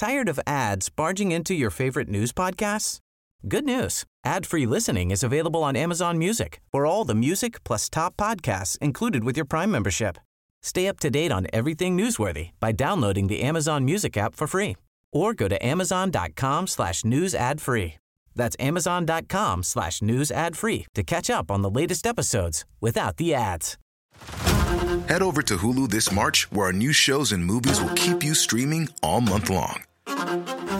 Tired of ads barging into your favorite news podcasts? Good news. Ad-free listening is available on Amazon Music for all the music plus top podcasts included with your Prime membership. Stay up to date on everything newsworthy by downloading the Amazon Music app for free or go to amazon.com slash news ad free. That's amazon.com slash news ad free to catch up on the latest episodes without the ads. Head over to Hulu this March, where our new shows and movies will keep you streaming all month long.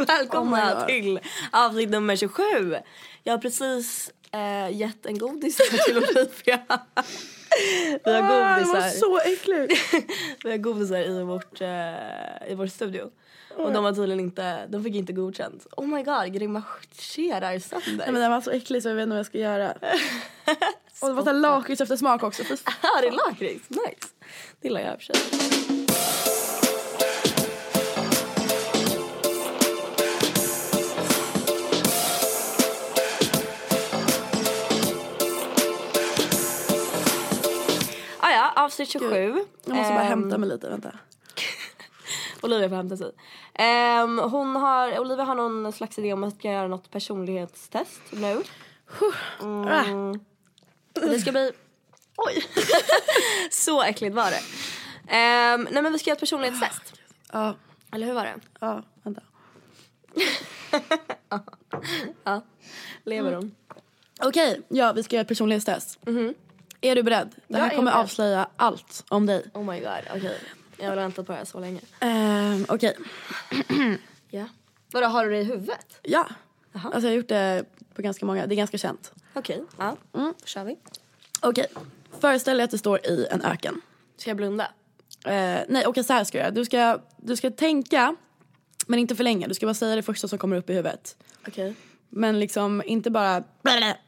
Välkomna God. till avsnitt nummer 27. Jag har precis eh, gett en godis till Olivia. Vi har Ah, det var godisar, så äckligt. vi har godisar i, vårt, eh, i vår studio. Och de var tydligen inte, de fick inte godkänt. Oh my god, grimaserar sönder. Nej, men den var så äcklig så jag vet inte vad jag ska göra. Och det var lakrits efter smak också. Ja, det är lakrits. Nice. Det gillar jag i och för sig. Avsnitt 27. Jag måste bara Ehm, hämta mig lite, vänta. Olivia får hämta sig. Ehm, hon har, Olivia har någon slags idé om att ska göra något personlighetstest nu. Mm. Det ska bli... Oj! Så äckligt var det. Ehm, nej men vi ska göra ett personlighetstest. Ja, Eller hur var det? ja, vänta. Lever hon? Okej, ja vi ska göra ett personlighetstest. Är du beredd? Det Jag här är kommer avslöja allt om dig. Oh my god, okej. Jag har väntat på det här så länge. Ehm, Okej, Ja. Vadå, har du det i huvudet? ja. Alltså jag har gjort det på ganska många, det är ganska känt. Okej, ja. Då kör vi. Okej, föreställ dig att du står i en öken. Ska jag blunda? Eh, nej, okej så här ska du göra. Du ska, du ska tänka, men inte för länge. Du ska bara säga det första som kommer upp i huvudet. Okej. Men liksom inte bara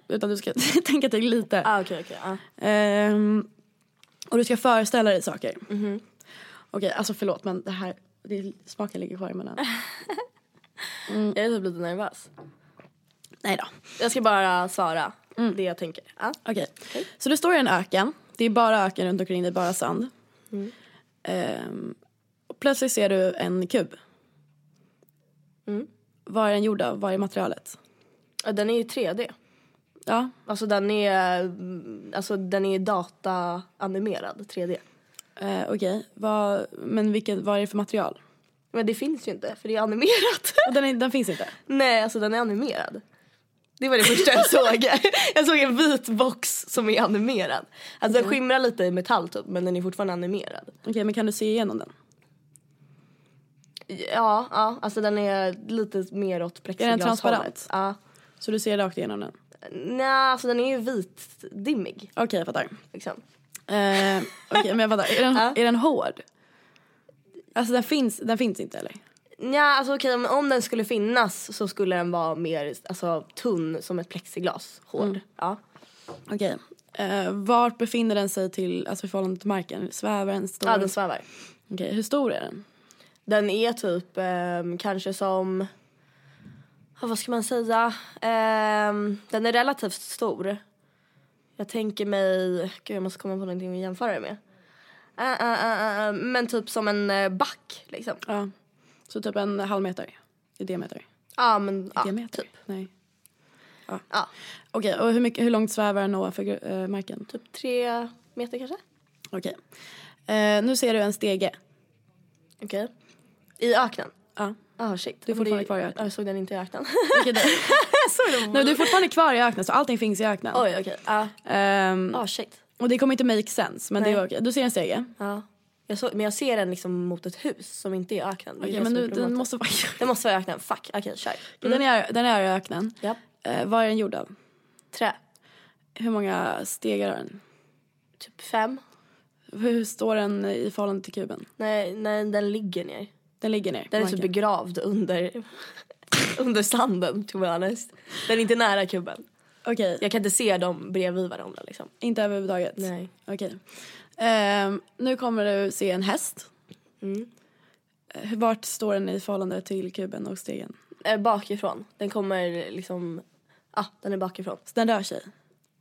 utan du ska tänka till lite. Ah, okej, okej. ja. Ehm, och du ska föreställa dig saker. Okej, alltså förlåt men det här, det, smaken ligger kvar i munnen. Jag är typ lite nervös. Nej då. Jag ska bara svara det jag tänker. Ja. Okej, så du står i en öken. Det är bara öken runt omkring dig, bara sand. Ehm, och plötsligt ser du en kub. Vad är den gjord av? Vad är materialet? Ja, Den är ju 3D. Ja, Alltså den är, alltså den är data-animerad 3D. eh, okej. Vad, men vilket, vad är det för material? Men det finns ju inte för det är animerat. Och Den, är, den finns inte? Nej, alltså den är animerad. Det var det första jag såg. Jag såg en vit box som är animerad. Alltså den skimrar lite i metall typ, men den är fortfarande animerad. Okej, men kan du se igenom den? Ja, ja, alltså den är lite mer åt plexiglas transparent? Ja. Så du ser rakt igenom den? Nej, alltså den är ju vitdimmig Okej, jag fattar. liksom. Eh, Okej, men jag fattar. Är den, Ja. är den hård? Alltså den finns, den finns inte eller? Ja, alltså okej, men om den skulle finnas så skulle den vara mer alltså, tunn som ett plexiglas. Hård. Ja. Okej. Eh, vart befinner den sig till, alltså i förhållande till marken? Svävar den? Står ja, den? svävar. Okej, hur stor är den? Den är typ ehm, kanske som, vad ska man säga, Ehm, den är relativt stor. Jag tänker mig, gud jag måste komma på någonting att jämföra det med. Äh, äh, äh, men typ som en eh, back liksom. Ja. Så typ en halv meter i diameter? Ja men ja, diameter? typ. Nej. Ja, Okej, och hur, mycket, hur långt svävar den ovanför eh, marken? typ tre meter kanske. Okej. Eh, nu ser du en stege. Okej. I öknen? Ja. Ah shit. Du är fortfarande Det- kvar i öknen. Ja, Jag såg den inte i öknen. Nej, du är fortfarande kvar i öknen så allting finns i öknen. Oj okej. Ja. Ehm, Ah shit. och det kommer inte make sense men det var okej. Du ser en stege. Ja. Jag så, men jag ser den liksom mot ett hus som inte är i öknen. Är Okej det men är du, den måste vara... Den måste vara i öknen. Fuck. Okej, kör. den, är, den är i öknen. Japp. Eh, vad är den gjord av? Trä. Hur många stegar har den? Typ fem. Hur står den i förhållande till kuben? Nej, nej den ligger ner. Den ligger ner Den är marken. begravd under. under sanden to be honest. Den är inte nära kuben. Okej, Jag kan inte se dem bredvid varandra liksom. inte överhuvudtaget? Nej. Okej. Ehm, nu kommer du se en häst. Mm. Eh, Vart står den i förhållande till kuben och stegen? Eh, bakifrån. Den kommer liksom, ah den är bakifrån. Så den rör sig.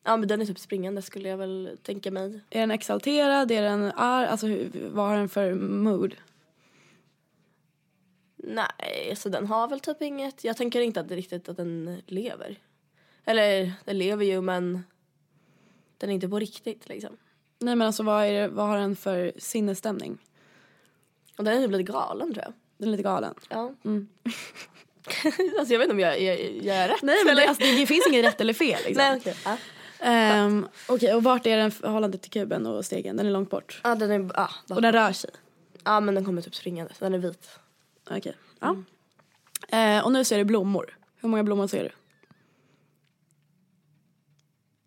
Ja men den är typ springande skulle jag väl tänka mig. Är den exalterad? Är den arg? Alltså hur, vad har den för mood? Nej, så den har väl typ inget. Jag tänker inte att det riktigt att den lever. Eller den lever ju men den är inte på riktigt liksom. Nej men alltså vad, är det, vad har den för sinnesstämning? Och den är typ lite galen tror jag. Den är lite galen. Ja. Mm. alltså jag vet inte om jag, jag, jag är rätt. Nej men det, alltså, det finns inget rätt eller fel liksom. Nej okej. Ja. Ehm, Okej och vart är den förhållande till kuben och stegen? Den är långt bort. Ja den är, ja, Och den rör sig. ja men den kommer typ springande. Den är vit. Okej. Ja. Eh, och nu ser du blommor. Hur många blommor ser du?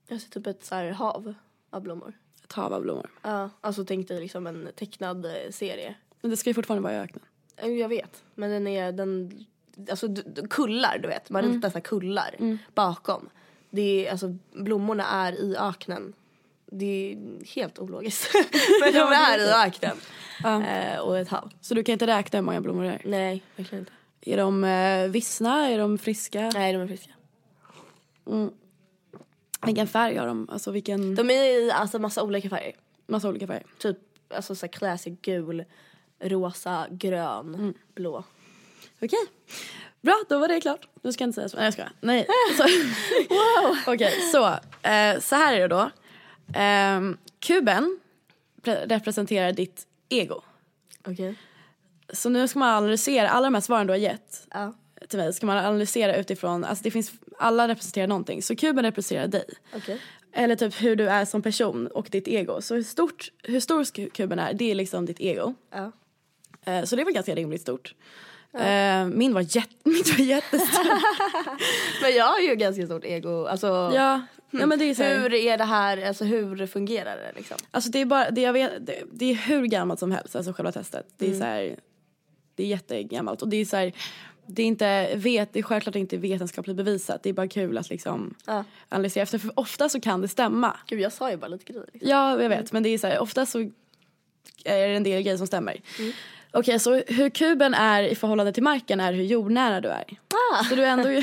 Jag ser typ ett så här hav av blommor. Ett hav av blommor. Ja, alltså tänk dig liksom en tecknad eh, serie. Men det ska ju fortfarande vara i öknen. Eh, Jag vet, men den är den, alltså kullar du vet, man ritar så här kullar bakom. Det är, alltså blommorna är i öknen. Det är helt ologiskt. men de är i öknen. Ja. Eh, och ett hav. Så du kan inte räkna hur många blommor det är? Nej, verkligen inte. Är de eh, vissna? Är de friska? Nej, de är friska. Vilken färg har de? Alltså vilken... De är i alltså massa olika färger. Massa olika färger. Typ alltså så här classic gul, rosa, grön, blå. Okej. Bra, då var det klart. Nu ska jag inte säga så. Nej, jag skojar. Nej. Wow. Okej, så. Eh, så här är det då. Ehm, kuben pre- representerar ditt ego. Okej. Så nu ska man analysera alla de här svaren du har gett Ja. till mig. Ska man analysera utifrån, alltså det finns, alla representerar någonting. Så kuben representerar dig. Okej. Eller typ hur du är som person och ditt ego. Så hur, stort, hur stor kuben är, det är liksom ditt ego. Ja. Eh, så det var ganska rimligt stort. Eh, min var, min var jättestor. Men jag har ju ganska stort ego. Alltså, ja, ja, men det är så här, hur är det här, alltså hur fungerar det liksom? Alltså det är bara, det, jag vet, det, det är hur gammalt som helst, alltså själva testet. Det är så här, det är jättegammalt och det är så här, det är inte, vet, det är självklart inte vetenskapligt bevisat. Det är bara kul att liksom Ja. analysera efter för ofta så kan det stämma. Gud jag sa ju bara lite grejer. Liksom. Ja, jag vet. Men det är så här, ofta så är det en del grejer som stämmer. Okej, så hur kuben är i förhållande till marken är hur jordnära du är. Ah. Så du är ändå...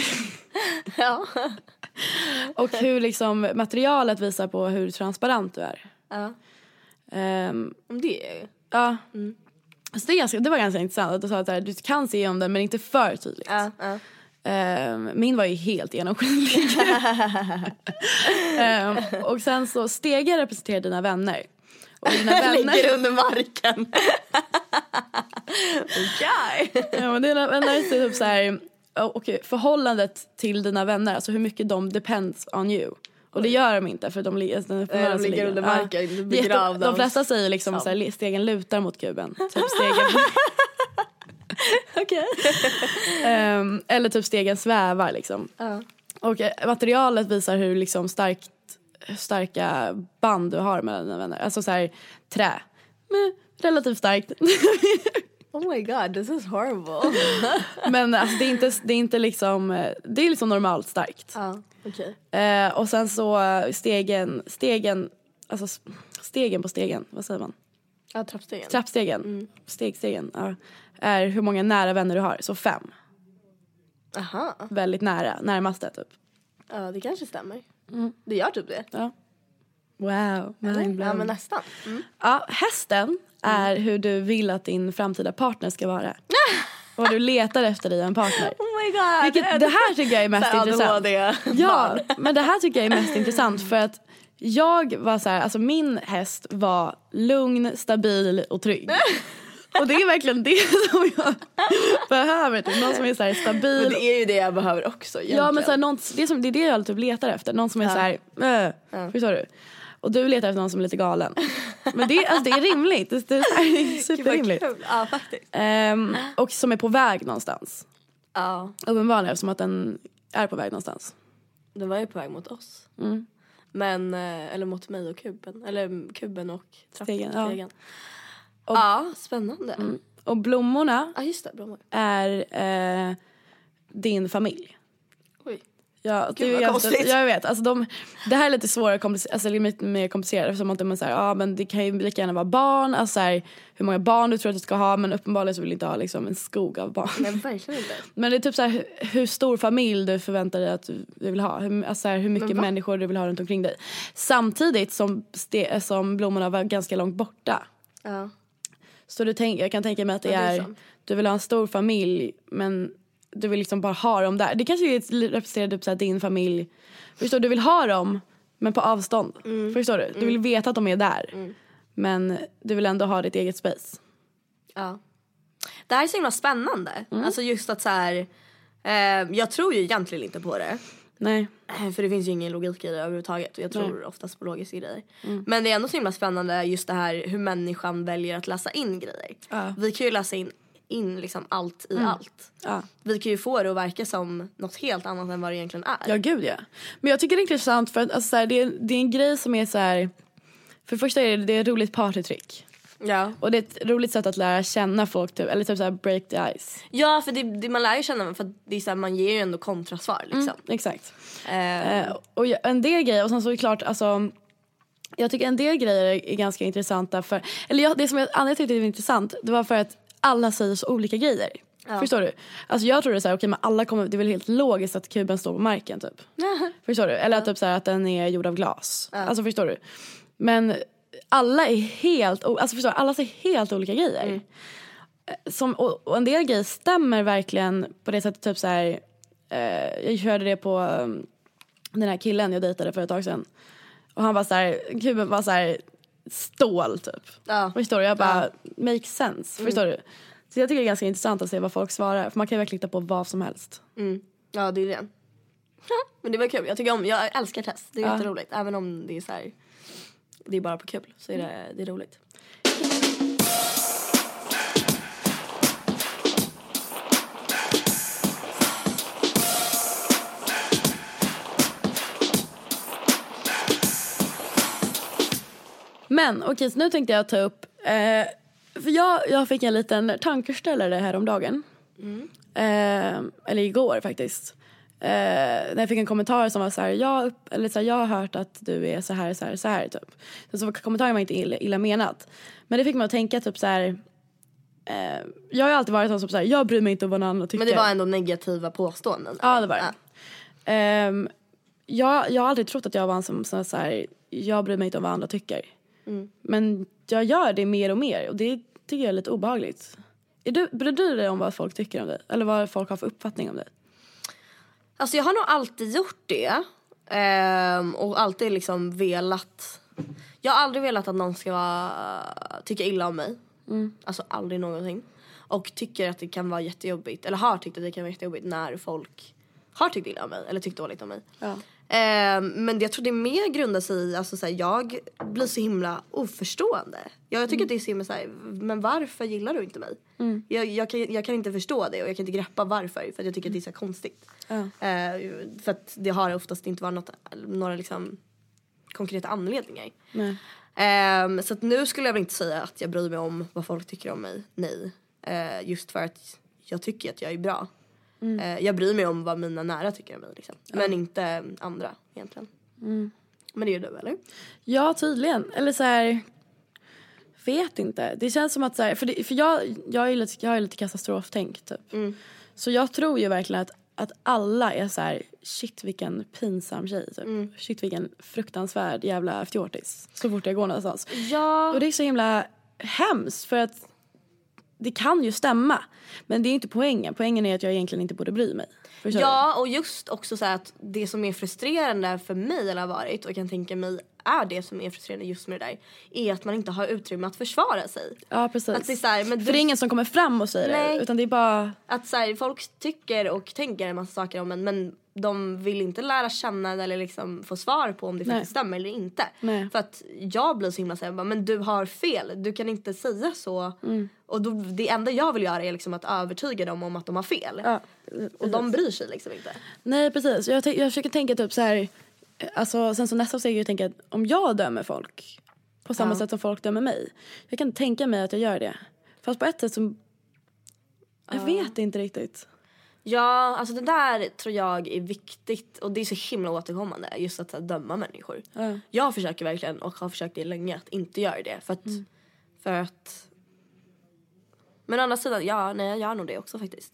Ja. och hur liksom materialet visar på hur transparent du är. ja. Men det är ju. ja. Så det, är ganska, det var ganska intressant att du sa att här, du kan se om den men inte för tydligt. Ja, ja. Ehm, min var ju helt genomskinlig. Ehm, och sen så stegar representerar dina vänner. Och dina vänner... Ligger under marken. Okej. Ja men dina vänner är typ så här, och förhållandet till dina vänner, alltså hur mycket de depends on you. Och det gör de inte för de, li- alltså, de, de ligger under marken, Jätte- begravda De flesta säger liksom så här, stegen lutar mot kuben. Typ stegen, Okej. Ehm, eller typ stegen svävar liksom. Ja. Och eh, materialet visar hur liksom starkt, starka band du har mellan dina vänner. Alltså så här, trä. Men, relativt starkt. Oh my god, this is horrible. Men alltså, det, är inte, det är inte liksom, det är liksom normalt starkt. ja, okej. Eh, och sen så stegen, stegen, alltså stegen på stegen, vad säger man? Ja, trappstegen. Trappstegen, stegstegen, ja, är hur många nära vänner du har. Så fem, Aha. väldigt nära, närmaste typ. Ja, det kanske stämmer. Det gör typ det. Ja. Wow, Ja, men nästan. Mm. Ja, hästen är hur du vill att din framtida partner ska vara. Och du letar efter i en partner. Oh my god. Vilket, det här tycker jag är mest intressant. Ja, men det här tycker jag är mest intressant för att jag var så här, alltså min häst var lugn, stabil och trygg. Och det är verkligen det som jag behöver, typ. någon som är så här stabil. Men det är ju det jag behöver också egentligen. ja men så här, någon, det, är som, det är det jag typ letar efter, någon som är Ja. så här, äh, förstår du? Och du letar efter någon som är lite galen. Men det, alltså, det är rimligt, det, det är, superrimligt. Ja, faktiskt. Ehm, och som är på väg någonstans. Ja, Uppenbarligen eftersom att den är på väg någonstans. den var ju på väg mot oss. Mm. Men, eh, eller mot mig och kuben. Eller kuben och Stegen, trappstegen. ja. Ja, spännande. Och blommorna Ja, just det. Blommor. är eh, din familj. Ja, det Gud, vad konstigt. jag vet. Alltså de, det här är lite svårare, komplicer- alltså lite mer komplicerat eftersom att man säger, ja men det kan ju lika gärna vara barn, alltså så här, hur många barn du tror att du ska ha men uppenbarligen så vill du inte ha liksom en skog av barn. Nej verkligen inte. Men det är typ så här, hur, hur stor familj du förväntar dig att du, vill ha. Hur, alltså så här, hur mycket människor du vill ha runt omkring dig. Samtidigt som, ste, som blommorna var ganska långt borta. Ja. Så du tänk, jag kan tänka mig att det, Ja, det är är, du vill ha en stor familj men du vill liksom bara ha dem där. Det kanske är- representerar typ så din familj. Förstår du? Du vill ha dem men på avstånd. Mm. Förstår du? Du vill veta att de är där. Men du vill ändå ha ditt eget space. Ja. Det här är så himla spännande. Alltså just att så här. Eh, jag tror ju egentligen inte på det. Nej. Eh, För det finns ju ingen logik i det överhuvudtaget. Och jag tror oftast på logiska grejer. Men det är ändå så himla spännande just det här hur människan väljer att läsa in grejer. Ja. Vi kan ju läsa in, in liksom allt i allt. Ja. Vi kan ju få det att verka som något helt annat än vad det egentligen är. Ja gud ja. Men jag tycker det är intressant för att alltså, så här, det, är, det är en grej som är så här. För det första är det, det är ett roligt partytrick. Ja, Och det är ett roligt sätt att lära känna folk typ, eller typ så här break the ice. ja för det, det, man lär ju känna för att det är så här, man ger ju ändå kontrasvar liksom. Exakt. Eh, Eh, och en del grejer, och sen så är det klart alltså jag tycker en del grejer är, är ganska intressanta för, eller jag, det som jag, anledningen till att det var intressant det var för att alla säger så olika grejer. Förstår du? Alltså jag tror det är såhär, okej men alla kommer, det är väl helt logiskt att kuben står på marken typ. förstår du? Eller att typ så här, att den är gjord av glas. Alltså förstår du? Men alla är helt, alltså förstår du? Alla säger helt olika grejer. Som, och, och en del grejer stämmer verkligen på det sättet typ så här. Eh, jag hörde det på um, den här killen jag dejtade för ett tag sedan. Och han var så här, kuben var så här stål typ. Ja. Förstår du? Jag bara, makes sense. Förstår du? Så jag tycker det är ganska intressant att se vad folk svarar. För man kan ju verkligen hitta på vad som helst. Mm. Ja, det är det. Men det var kul. Jag tycker om, jag älskar test. Det är Ja. jätteroligt. Även om det är så här, det är bara på kul så är det, det är roligt. Men okej, så nu tänkte jag ta upp, eh, för jag, jag fick en liten tankeställare häromdagen. Eh, eller igår faktiskt. Eh, när jag fick en kommentar som var så här, jag, eller så här, jag har hört att du är så här, så här, så här typ. Så, så kommentaren var inte illa, illa menat. Men det fick mig att tänka typ så här. Eh, jag har alltid varit sån som så här, jag bryr mig inte om vad någon annan tycker. Men det var ändå negativa påståenden. Ja, det var det. Ehm, jag, jag har aldrig trott att jag var en som som så här, jag bryr mig inte om vad andra tycker. Men jag gör det mer och mer och det tycker jag är lite obehagligt. Är du, bryr du dig om vad folk tycker om dig? Eller vad folk har för uppfattning om dig? Alltså jag har nog alltid gjort det. Ehm, och alltid liksom velat. Jag har aldrig velat att någon ska vara- tycka illa om mig. Alltså aldrig någonsin. Och tycker att det kan vara jättejobbigt, eller har tyckt att det kan vara jättejobbigt när folk har tyckt illa om mig eller tyckt dåligt om mig. Ja. Ehm, men det, jag tror det mer grundar sig i, alltså såhär, jag blir så himla oförstående. Jag, jag tycker att det är så himla såhär, men varför gillar du inte mig? Jag, jag, kan, jag kan inte förstå det och jag kan inte greppa varför för att jag tycker att det är så konstigt. Ja. Eh, för att det har oftast inte varit något, några liksom konkreta anledningar. Ehm, så nu skulle jag väl inte säga att jag bryr mig om vad folk tycker om mig. Nej. Eh, just för att jag tycker att jag är bra. Eh, jag bryr mig om vad mina nära tycker om mig. Liksom. Men inte andra egentligen. Men det är du eller? Ja, tydligen. Eller så här... Vet inte. Det känns som att så här, för, det, för jag, jag, är lite, jag är lite katastroftänk typ. Så jag tror ju verkligen att, att alla är så här, shit vilken pinsam tjej typ. Shit vilken fruktansvärd jävla fjortis. Så fort jag går någonstans. Ja. Och det är så himla hemskt för att det kan ju stämma. Men det är inte poängen. Poängen är att jag egentligen inte borde bry mig. Förstår? Ja och just också så att det som är frustrerande för mig eller har varit och jag kan tänka mig är det som är frustrerande just med det där är att man inte har utrymme att försvara sig. Ja, precis. Att det är så här, men För du- det är ingen som kommer fram och säger Nej. det. Utan det är bara... Att så här, folk tycker och tänker en massa saker om en men de vill inte lära känna eller liksom få svar på om det Nej. faktiskt stämmer eller inte. Nej. För att jag blir så himla såhär, men du har fel, du kan inte säga så. Mm. Och då, det enda jag vill göra är liksom att övertyga dem om att de har fel. Ja, och de bryr sig liksom inte. Nej precis, jag, jag försöker tänka typ så här. Alltså, sen så nästa steg är ju att tänka att om jag dömer folk på samma Ja. sätt som folk dömer mig. Jag kan tänka mig att jag gör det. Fast på ett sätt som... Jag vet inte riktigt. Ja, alltså det där tror jag är viktigt och det är så himla återkommande just att så här, döma människor. Ja. Jag försöker verkligen och har försökt det länge att inte göra det för att, för att men å andra sidan, ja nej jag gör nog det också faktiskt.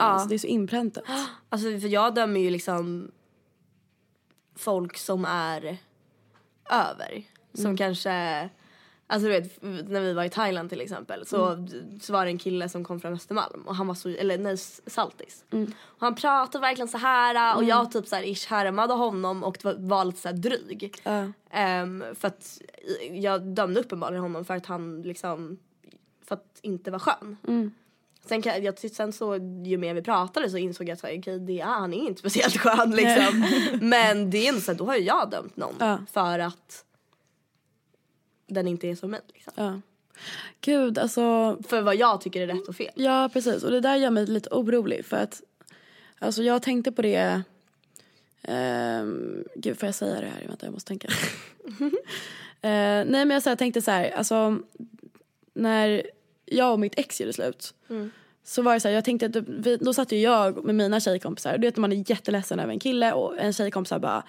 Alltså, det är så inpräntat. Alltså för jag dömer ju liksom folk som är över. Som kanske, alltså du vet när vi var i Thailand till exempel så, så var det en kille som kom från Östermalm och han var så, eller nej Saltis. Och han pratade verkligen så här och jag typ så här ish härmade honom och var, var lite så här dryg. Ja. Ehm, för att jag dömde uppenbarligen honom för att han liksom, för att inte vara skön. Sen, kan, jag, sen så ju mer vi pratade så insåg jag att okay, det är, han är inte speciellt skön liksom. Men det är ändå så här, då har ju jag dömt någon Ja. för att den inte är som mig. Liksom. Ja. Gud, alltså För vad jag tycker är rätt och fel. Ja, precis. Och det där gör mig lite orolig för att alltså jag tänkte på det Um, gud, får jag säga det här? Vänta, jag måste tänka. Eh, nej, men jag, så här, tänkte så här, alltså när jag och mitt ex gjorde slut så var det så här, jag tänkte att vi, då satt ju jag med mina tjejkompisar du vet när man är jätteledsen över en kille och en tjejkompis bara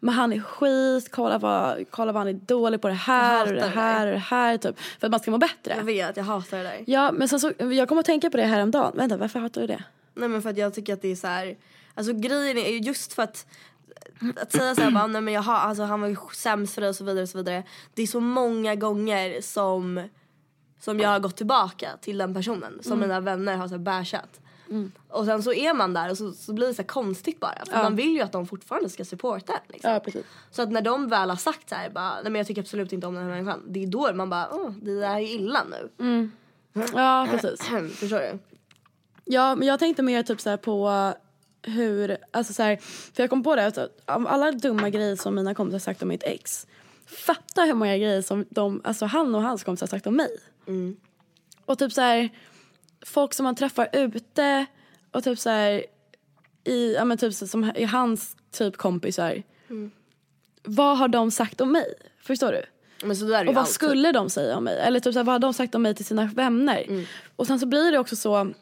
men han är skit, kolla vad, kolla vad han är dålig på det här och det det här och det här typ för att man ska må bättre. Jag vet, jag hatar det där. Ja, men sen så, jag kommer att tänka på det här om dagen. Vänta, varför hatar du det? Nej men för att jag tycker att det är så här. Alltså grejen är ju just för att att säga såhär bara, nej men jag har, alltså han var ju sämst för dig och så vidare och så vidare. Det är så många gånger som, som jag har gått tillbaka till den personen som mina vänner har så här bashat. Och sen så är man där och så, så blir det så konstigt bara. För Ja. man vill ju att de fortfarande ska supporta liksom. Ja, precis. Så att när de väl har sagt så här, bara, nej men jag tycker absolut inte om den här människan. Det är då man bara, åh det där är illa nu. Ja, precis. Förstår du? Ja, men jag tänkte mer typ så på hur, alltså så här, för jag kom på det att av alla dumma grejer som mina kompisar sagt om mitt ex, fatta hur många grejer som de, alltså han och hans kompisar sagt om mig. Och typ så här, folk som man träffar ute och typ så här, i, ja men typ så, som i hans typ kompisar. Vad har de sagt om mig? Förstår du? Och vad alltid. skulle de säga om mig? Eller typ så här, vad har de sagt om mig till sina vänner? Och sen så blir det också så,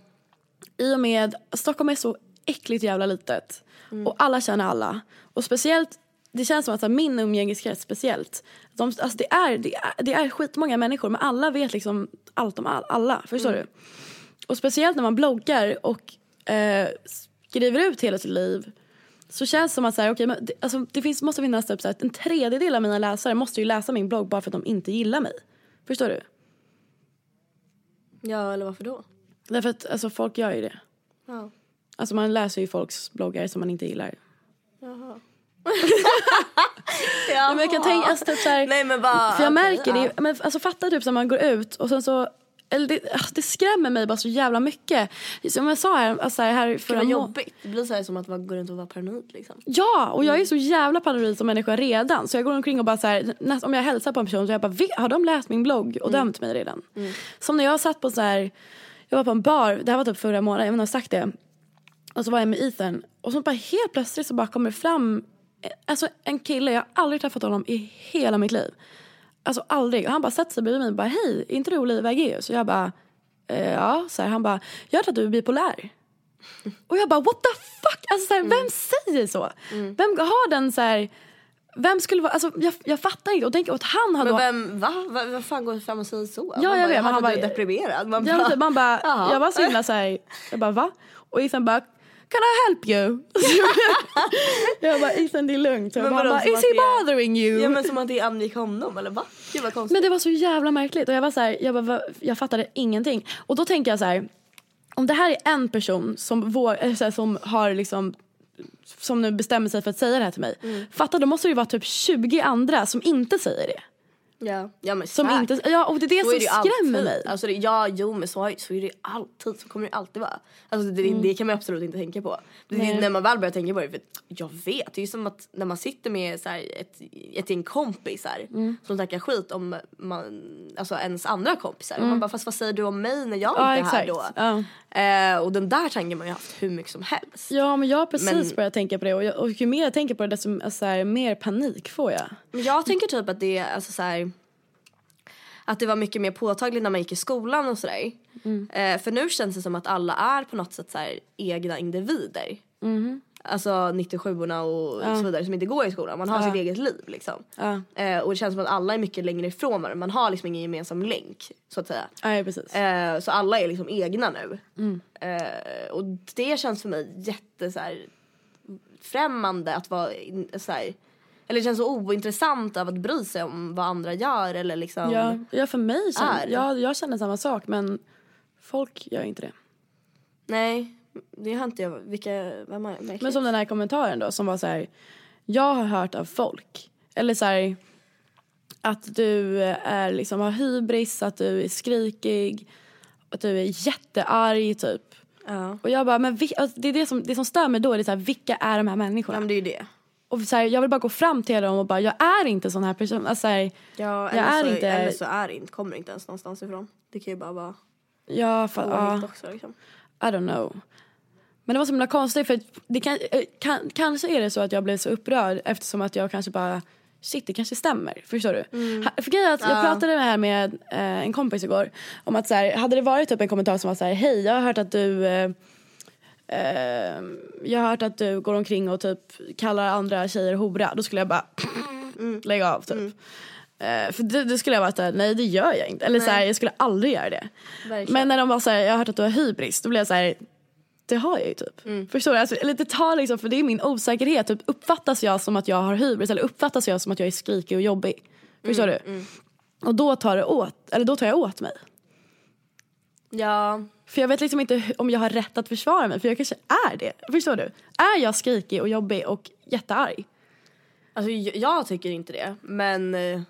i och med, Stockholm är så äckligt jävla litet. Och alla känner alla. Och speciellt, det känns som att så min umgängeskrets speciellt, de, alltså det, är, det, är, det är skitmånga människor men alla vet liksom allt om all, alla. Förstår du? Och speciellt när man bloggar och eh, skriver ut hela sitt liv så känns det som att så här, okay, men det, alltså, det finns, måste finnas typ så här, en tredjedel av mina läsare måste ju läsa min blogg bara för att de inte gillar mig. Förstår du? Ja eller varför då? Därför att alltså, folk gör ju det. Ja. Alltså man läser ju folks bloggar som man inte gillar. Ja, men jag kan tänka, alltså, typ så här, Nej men bara. för jag okej, märker ja. det, men alltså fatta typ som man går ut och sen så eller det, ah, det skrämmer mig bara så jävla mycket. Som jag sa här, alltså här Det förra må- jobbigt. Det blir så här som att man går runt och vara paranoid liksom. Ja, och jag är så jävla paranoid som människa redan. Så jag går omkring och bara så här, näst, om jag hälsar på en person så jag bara, "Vi- har de läst min blogg och dömt mig redan? Som när jag satt på så här, jag var på en bar, det här var typ förra månaden, jag vet inte om jag har sagt det. Och så var jag med Ethan och så bara helt plötsligt så bara kommer det fram, alltså en kille, jag har aldrig träffat honom i hela mitt liv. Alltså aldrig. Och han bara sätter sig bredvid mig och bara, hej, är inte du Olivia Egeus? Så jag bara, eh, ja. Så här, han bara, jag hörde att du är bipolär. Och jag bara what the fuck, alltså så här, vem säger så? Vem har den så här, vem skulle vara, alltså jag, jag fattar inte och tänk att han har Men då vem, va? va? Vad fan går fram och säger så? Ja, man jag bara, vet, han bara- deprimerad? Man Ja, men typ, man bara, jag var så himla såhär, jag bara va? Och Ethan bara, can I help you? jag bara, Ethan det är lugnt. Jag Men bara, bara, som is he är- bothering you? Ja men som att det angick honom eller va? Gud vad konstigt. Men det var så jävla märkligt och jag var så här, jag, bara, jag fattade ingenting. Och då tänker jag så här, om det här är en person som, vår, eller så här, som har liksom som nu bestämmer sig för att säga det här till mig. Mm. Fatta då måste det ju vara typ 20 andra som inte säger det. Ja, ja men Som säkert. inte, ja och det är det Så som är det skrämmer alltid. mig. Alltså det, ja, jo men så, så är det alltid. Så kommer det alltid vara. Alltså det, det kan man absolut inte tänka på. Det, Nej. när man väl börjar tänka på det, för jag vet. Det är som att när man sitter med så här, ett, ett gäng kompisar som snackar skit om man, alltså ens andra kompisar. Och man bara, fast vad säger du om mig när jag Ja, inte är här då? Ja. Eh, och den där tanken man ju haft hur mycket som helst. Ja men jag har precis Men- börjat tänka på det och, jag, och ju mer jag tänker på det desto alltså, så här, mer panik får jag. Men jag tänker typ att det är alltså så här, att det var mycket mer påtagligt när man gick i skolan och sådär. Eh, för nu känns det som att alla är på något sätt så här, egna individer. Alltså 97orna och så vidare som inte går i skolan. Man har sitt eget liv liksom. Ja. Eh, och det känns som att alla är mycket längre ifrån varandra. Man har liksom ingen gemensam länk så att säga. Nej precis. Eh, så alla är liksom egna nu. Eh, och det känns för mig jätte så här, främmande att vara så här, eller känns så ointressant av att bry sig om vad andra gör eller liksom. Ja, ja för mig känner, är. ja, jag känner samma sak men folk gör inte det. Nej, det har inte jag. Vilka, vem har verkligen? Men som den här kommentaren då som var så här. Jag har hört av folk. Eller så här. Att du är liksom har hybris, att du är skrikig. Att du är jättearg typ. Ja. Och jag bara, men alltså, det är det som, det som stör mig då är det så här, vilka är de här människorna? ja men det är ju det. Och så här, jag vill bara gå fram till dem och bara, jag är inte sån här person. Alltså, så här, Ja, Jag eller, är så, inte- eller så är det inte, kommer inte ens någonstans ifrån. Det kan ju bara vara jag, fa- ja. också liksom. I don't know. Men det var så himla konstigt för det kan, eh, kan, kanske är det så att jag blev så upprörd eftersom att jag kanske bara Shit det kanske stämmer, förstår du? Ha- För grejen att jag pratade med här med eh, en kompis igår om att så här, hade det varit typ en kommentar som var så här hej jag har hört att du eh, jag har hört att du går omkring och typ kallar andra tjejer hora då skulle jag bara lägga av typ. Eh, för det, det skulle jag vara såhär, nej det gör jag inte. Eller så här, jag skulle aldrig göra det. Verkligen. Men när de var såhär, jag har hört att du har hybris, då blev jag såhär, det har jag ju typ. Mm. Förstår du? Alltså, eller det tar liksom, för det är min osäkerhet. Typ, uppfattas jag som att jag har hybris eller uppfattas jag som att jag är skrikig och jobbig? Förstår Mm, du? Och då tar, det åt, eller då tar jag åt mig. Ja, För jag vet liksom inte om jag har rätt att försvara mig, för jag kanske är det. Förstår du? Är jag skrikig och jobbig och jättearg? alltså jag, tycker inte det. Men eh,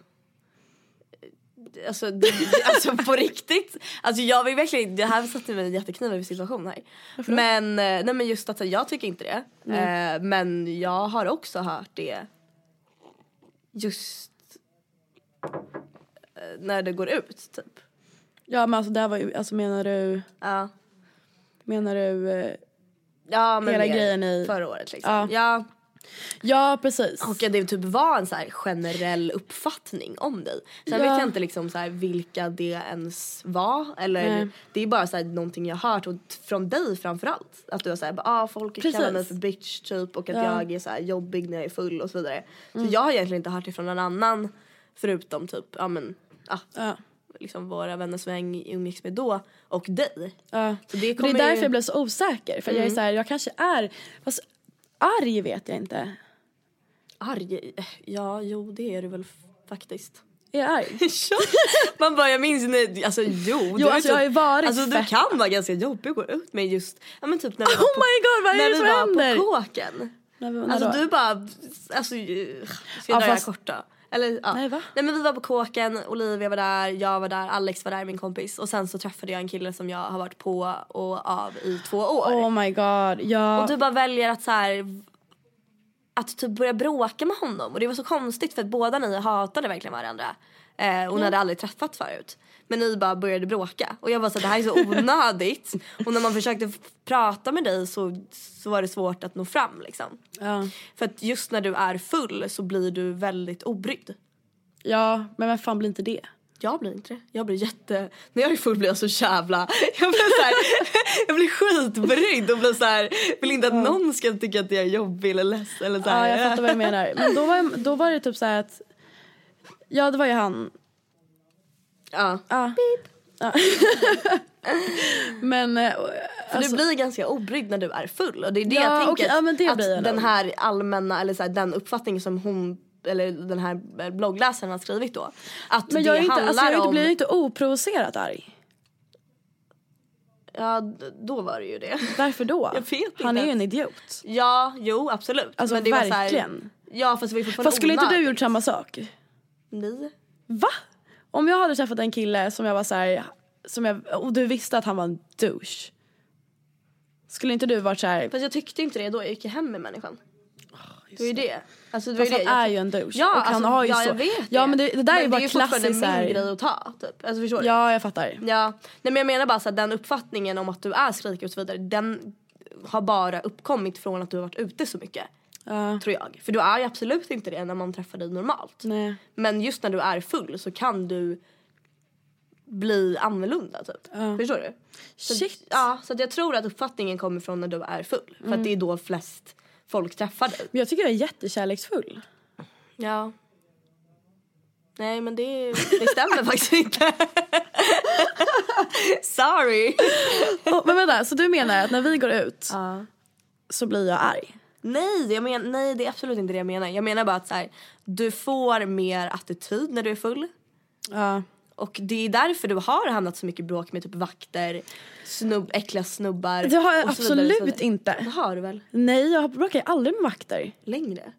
Alltså, det, alltså på riktigt. Alltså jag vill verkligen, det här satte mig i en jätteknivig situation här. Men, eh, nej men just att jag tycker inte det. Eh, men jag har också hört det just när det går ut typ. Ja men alltså det här var ju, alltså menar du, Ja. menar du, eh, Ja men Hela mer grejen i- förra året liksom. Ja. Ja. ja precis. Och att det typ var en så här generell uppfattning om dig. Sen Ja. vet jag inte liksom så här vilka det ens var. Eller Nej. det är bara så här någonting jag har hört och t- från dig framförallt. Att du har såhär, ah, folk Precis. kallar mig för bitch typ och att Ja. jag är så här jobbig när jag är full och så vidare. Så jag har egentligen inte hört det från någon annan förutom typ, ja men, ah, Ja. Liksom våra vänner som jag umgicks med då och dig. Ja. Så det det är därför ju- Mm. jag blev så osäker. För jag är så här, jag kanske är, fast arg vet jag inte. Arg? Ja, jo det är du väl faktiskt. Är jag arg? Man bara jag minns när, alltså jo. Jo, alltså, jag har ju varit Alltså du kan vara ganska jobbig att gå ut med just, ja men typ när vi Oh var på, my god vad är när det vi som var händer? på kåken. När, när Alltså då? du bara, alltså ska Ja, jag fast- det korta? Eller, ja. Nej, va? Nej men vi var på kåken, Olivia var där, jag var där, Alex var där min kompis och sen så träffade jag en kille som jag har varit på och av i två år. Oh my god, ja. Och du bara väljer att så här att typ börja bråka med honom och det var så konstigt för att båda ni hatade verkligen varandra. Eh, och ni hade aldrig träffat förut. Men ni bara började bråka och jag var så det här är så onödigt. och när man försökte prata med dig så, så var det svårt att nå fram liksom. ja. För att just när du är full så blir du väldigt obrydd. ja, men vem fan blir inte det? Jag blir inte det. Jag blir jätte... När jag är full blir jag så jävla... Jag blir, så här, jag blir skitbrydd och blir så här, vill inte att någon ska tycka att jag är jobbig eller less. Eller så Ja, här. jag fattar vad du menar. Men då var, då var det typ så här att, ja det var ju han, Ja. ja. ja. Men För alltså, du blir ganska obrydd när du är full och det är det Ja, jag tänker. okej, ja, men det att den här allmänna, eller så här, den uppfattningen som hon eller den här bloggläsaren har skrivit då. Att men det jag, är inte, alltså, jag om... blir inte oprovocerat arg. Ja, då var det ju det. Varför då? Jag vet inte Han är ju en idiot. Ja, jo absolut. Alltså, men det var så verkligen. Här, ja fast det var ju fortfarande Fast skulle inte du onödigt. gjort samma sak? Nej. Va? Om jag hade träffat en kille som jag var så här, som jag, och du visste att han var en douche. Skulle inte du varit så här, Fast jag tyckte inte det då, jag gick ju hem med människan. det var ju det. Alltså, det fast ju han är ju en douche. Ja, och han alltså, har ju ja så. jag vet Ja men det, det där är ju bara det är klassiskt fortfarande min grej att ta typ. Alltså förstår du? Ja jag fattar. Ja, nej men jag menar bara så att den uppfattningen om att du är skrikig och så vidare, den har bara uppkommit från att du har varit ute så mycket. Ja, Tror jag. För du är ju absolut inte det när man träffar dig normalt. nej. Men just när du är full så kan du bli annorlunda typ. Förstår du? Så, Shit. Ja, så jag tror att uppfattningen kommer från när du är full. För att det är då flest folk träffar dig. Men jag tycker jag är jättekärleksfull. Ja. Nej men det, det stämmer faktiskt inte. Sorry. Oh, men vänta, så du menar att när vi går ut Ja. så blir jag arg? Nej, jag men, nej, det är absolut inte det jag menar. Jag menar bara att så här, du får mer attityd när du är full. Ja. Och det är därför du har hamnat så mycket bråk med typ vakter, snubb, äckliga snubbar. Det har jag absolut inte. Det har du väl? Nej jag bråkar aldrig med vakter. Längre?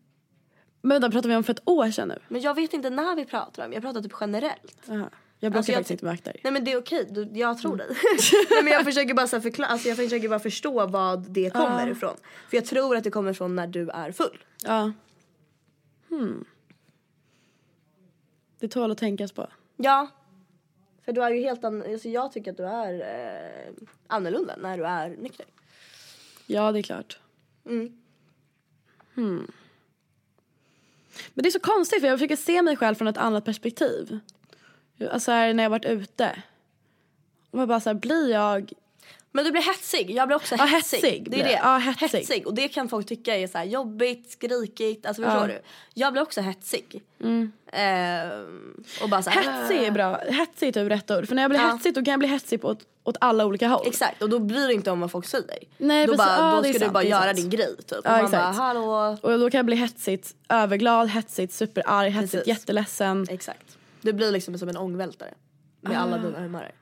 Men vänta pratar vi om för ett år sedan nu? Men jag vet inte när vi pratar om, jag pratar typ generellt. Jaha. Jag bråkar Alltså, jag faktiskt inte med vakter. Nej men det är okej, du, jag tror dig. Nej men jag försöker bara så förklara, alltså jag försöker bara förstå vad det kommer ifrån. För jag tror att det kommer ifrån när du är full. Ja. Hmm. Det tål att tänkas på. Ja. För du är ju helt an- alltså jag tycker att du är eh, annorlunda när du är nykter. Ja det är klart. Mm. Hmm. Men det är så konstigt för jag försöker se mig själv från ett annat perspektiv. Alltså här, när jag varit ute. Och jag bara så här, blir jag... Men du blir hetsig, jag blir också Ja, hetsig. hetsig Det är det. Ja, hetsig. Och det kan folk tycka är så här jobbigt, skrikigt, alltså förstår Ja. du? Jag blir också hetsig. Ehm, och bara så här, Hetsig är bra. Hetsig är typ rätt ord. För när jag blir Ja. hetsig då kan jag bli hetsig på åt, åt alla olika håll. Exakt, och då bryr du inte om vad folk säger. Nej, då precis. bara, då är ska du sant, bara det är göra sant. din grej typ. Och Ja, man exakt. bara, hallå. Och då kan jag bli hetsigt överglad, hetsigt superarg, hetsigt Precis. jätteledsen. Exakt. Du blir liksom som en ångvältare. Med Ah. alla dina humörer.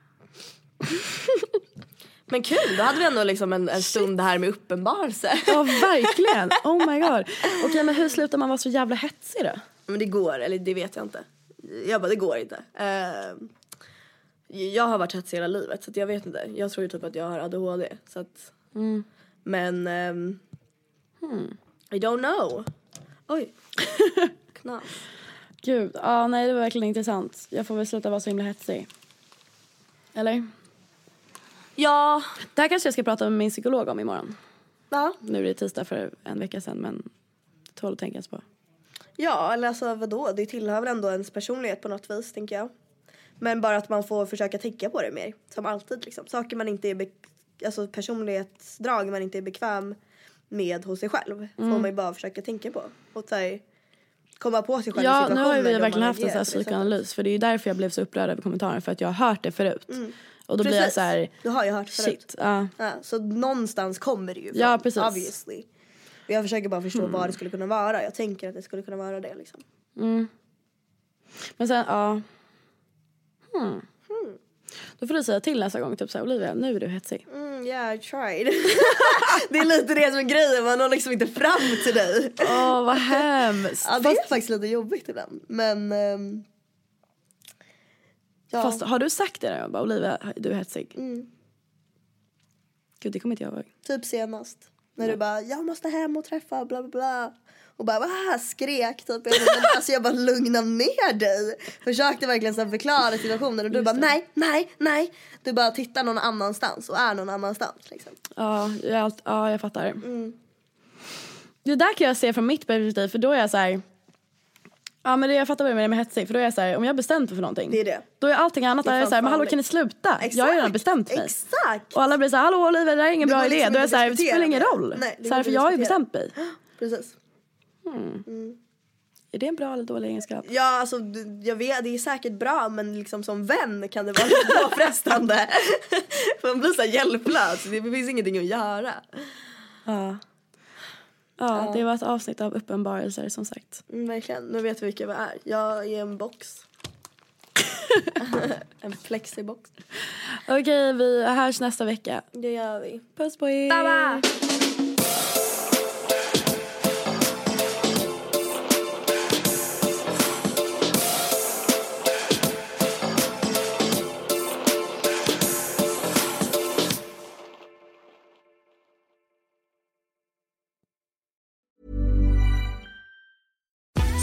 Men kul, då hade vi ändå liksom en, en stund här med uppenbarelse. Ja verkligen, oh my god. Okej men hur slutar man vara så jävla hetsig då? Men det går, eller det vet jag inte. Jag bara, det går inte. Ehm, jag har varit hetsig hela livet så jag vet inte. Jag tror ju typ att jag har ADHD. Så att, Men... Um, I don't know. Oj. Knas. Gud, ja nej det var verkligen intressant. Jag får väl sluta vara så himla hetsig. Eller? Ja. Det här kanske jag ska prata med min psykolog om imorgon. Ja. Nu är det tisdag för en vecka sedan men det tål att tänkas på. Ja, eller alltså vadå? Det tillhör väl ändå ens personlighet på något vis, tänker jag. Men bara att man får försöka tänka på det mer. Som alltid liksom. Saker man inte är be- alltså personlighetsdrag man inte är bekväm med hos sig själv. Får man ju bara försöka tänka på. Och så här, komma på sig själv Ja nu har vi verkligen haft en sån här psykoanalys för det är ju därför jag blev så upprörd över kommentaren för att jag har hört det förut. Och då sättet. blir jag Precis. så här, Du har ju hört förut. shit. Ja. Ja, så någonstans kommer det ju Ja, från, precis. Hmm. obviously. Och jag försöker bara förstå vad det skulle kunna vara. Jag tänker att det skulle kunna vara det liksom. Men sen, ja. Hmm. Då får du säga till nästa gång, typ såhär Olivia, nu är du hetsig. Mm, yeah I tried. det är lite det som är grejen, man når liksom inte fram till dig. Åh vad hemskt. Ja det är faktiskt lite jobbigt ibland. Men... ehm, ja. Fast har du sagt det då? Bara, Olivia, du är hetsig. Mm. Gud det kommer inte jag ihåg. Typ senast. När du bara jag måste hem och träffa bla bla bla. Och bara "Wah!" skrek typ. Jag bara, men, alltså jag bara lugna ner dig. Försökte verkligen så förklara situationen och du bara nej, nej, nej. Du bara tittar någon annanstans och är någon annanstans liksom. Ja, jag, ja, jag fattar. Det där kan jag se från mitt perspektiv för då är jag så här. Ja men det, jag fattar vad du menar med hetsig för då är jag så här, om jag har bestämt mig för någonting. Det är det. Då är allting annat Det är där jag så här, men hallå kan ni sluta? Jag har ju redan bestämt mig. Exakt! Och alla blir så här, hallå Olivia det här är ingen Det bra idé. liksom Då är jag så här, det spelar ingen roll. Nej, det så här, för jag har ju bestämt mig. Precis. Är det en bra eller dålig egenskap? Ja, alltså jag vet, det är säkert bra men liksom som vän kan det vara lite påfrestande. För man blir så hjälplös, det finns ingenting att göra. Ja. Ja, det var ett avsnitt av uppenbarelser som sagt. Mm, verkligen, nu vet vi vilka vi är. Jag är en box. en flexibox. Okej, vi hörs nästa vecka. Det gör vi. Puss på er! Baba!